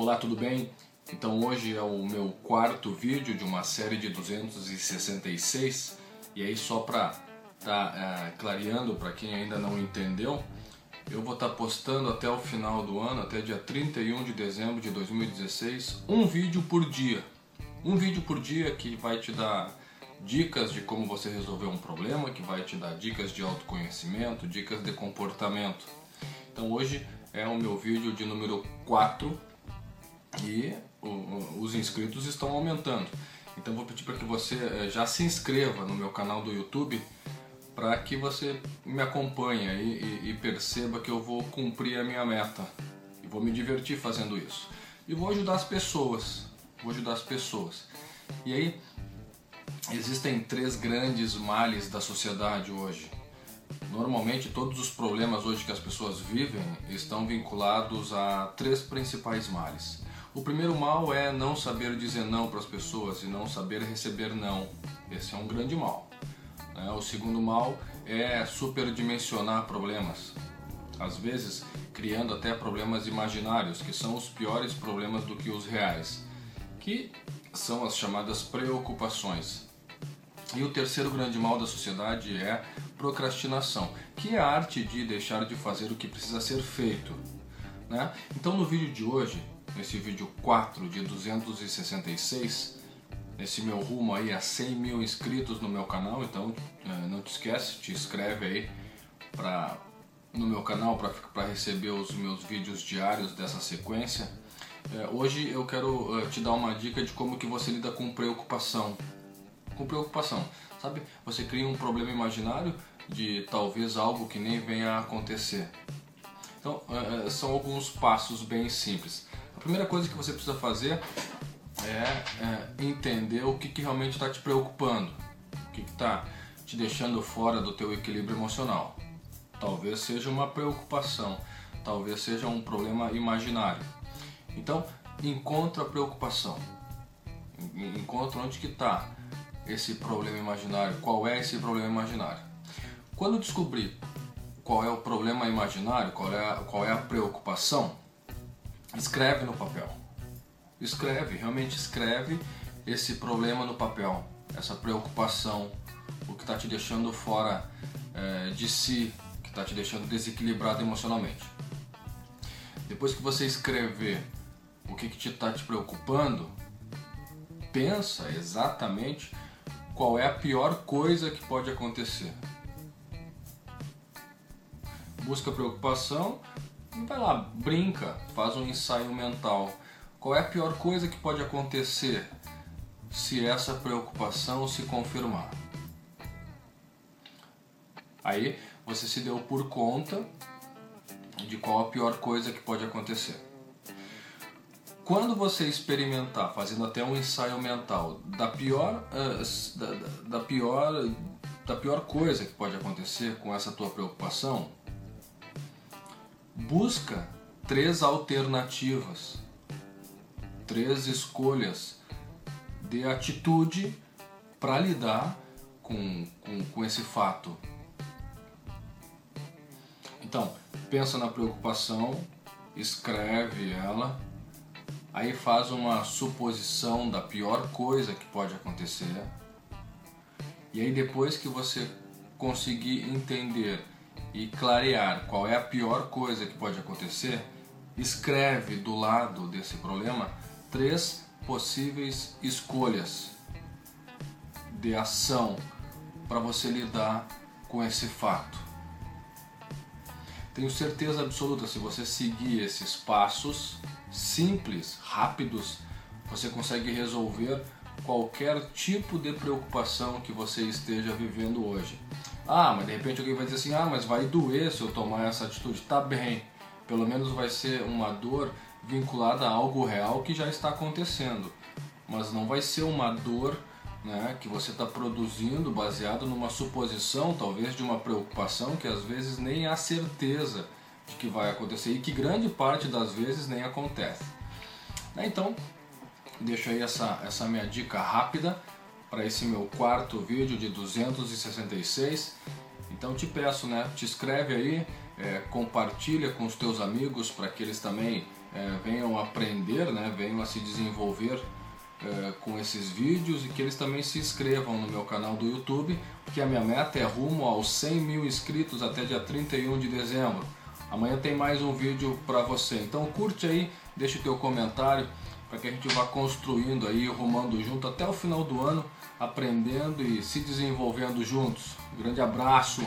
Olá, tudo bem? Então hoje é o meu quarto vídeo de uma série de 266 e aí só para tá é, clareando para quem ainda não entendeu, eu vou estar tá postando até o final do ano, até dia 31 de dezembro de 2016, um vídeo por dia. Um vídeo por dia que vai te dar dicas de como você resolver um problema, que vai te dar dicas de autoconhecimento, dicas de comportamento. Então hoje é o meu vídeo de número 4 e os inscritos estão aumentando. Então vou pedir para que você eh, já se inscreva no meu canal do YouTube para que você me acompanhe e, e, perceba que eu vou cumprir a minha meta e vou me divertir fazendo isso e vou ajudar as pessoas, vou ajudar as pessoas. E aí existem três grandes males da sociedade hoje. Normalmente todos os problemas hoje que as pessoas vivem estão vinculados a três principais males. O primeiro mal é não saber dizer não para as pessoas e não saber receber não. Esse é um grande mal. Né? O segundo mal é superdimensionar problemas. Às vezes, criando até problemas imaginários, que são os piores problemas do que os reais, que são as chamadas preocupações. E o terceiro grande mal da sociedade é procrastinação, que é a arte de deixar de fazer o que precisa ser feito. Né? Então, no vídeo de hoje, nesse vídeo 4 de 266, nesse meu rumo aí a 100 mil inscritos no meu canal, então é, não te esquece, te inscreve aí pra, no meu canal para receber os meus vídeos diários dessa sequência. É, hoje eu quero uh, te dar uma dica de como que você lida com preocupação. Com preocupação, sabe? Você cria um problema imaginário de talvez algo que nem venha a acontecer. Então, são alguns passos bem simples. A primeira coisa que você precisa fazer é, é entender o que, que realmente está te preocupando, o que está te deixando fora do teu equilíbrio emocional. Talvez seja uma preocupação, talvez seja um problema imaginário. Então, encontra a preocupação. Encontra onde que está esse problema imaginário, qual é esse problema imaginário. Quando descobrir qual é o problema imaginário, qual é qual é a preocupação, escreve no papel. Escreve, realmente escreve esse problema no papel, essa preocupação, o que está te deixando fora é, de si, que está te deixando desequilibrado emocionalmente. Depois que você escrever o que está te, te preocupando, pensa exatamente qual é a pior coisa que pode acontecer. Busca preocupação vai lá, brinca, faz um ensaio mental. Qual é a pior coisa que pode acontecer se essa preocupação se confirmar? Aí você se deu por conta de qual a pior coisa que pode acontecer. Quando você experimentar, fazendo até um ensaio mental, da pior, uh, da, da, pior, da pior coisa que pode acontecer com essa tua preocupação, busca três alternativas, três escolhas de atitude para lidar com, com, com esse fato. Então, pensa na preocupação, escreve ela, aí faz uma suposição da pior coisa que pode acontecer. E aí depois que você conseguir entender e clarear qual é a pior coisa que pode acontecer, escreve do lado desse problema três possíveis escolhas de ação para você lidar com esse fato. Tenho certeza absoluta, se você seguir esses passos simples, rápidos, você consegue resolver qualquer tipo de preocupação que você esteja vivendo hoje. Ah, mas de repente alguém vai dizer assim: ah, mas vai doer se eu tomar essa atitude. Tá bem, pelo menos vai ser uma dor vinculada a algo real que já está acontecendo, mas não vai ser uma dor né, que você está produzindo baseado numa suposição, talvez de uma preocupação que às vezes nem há certeza de que vai acontecer e que grande parte das vezes nem acontece. Né, então, deixo aí essa, essa minha dica rápida para esse meu quarto vídeo de 266. Então te peço, né, te inscreve aí, é, compartilha com os teus amigos para que eles também é, venham aprender, né, venham a se desenvolver é, com esses vídeos e que eles também se inscrevam no meu canal do YouTube, porque a minha meta é rumo aos 100 mil inscritos até dia 31 de dezembro. Amanhã tem mais um vídeo para você, então curte aí, deixa o teu comentário para que a gente vá construindo aí, rumando junto até o final do ano, aprendendo e se desenvolvendo juntos. Um grande abraço!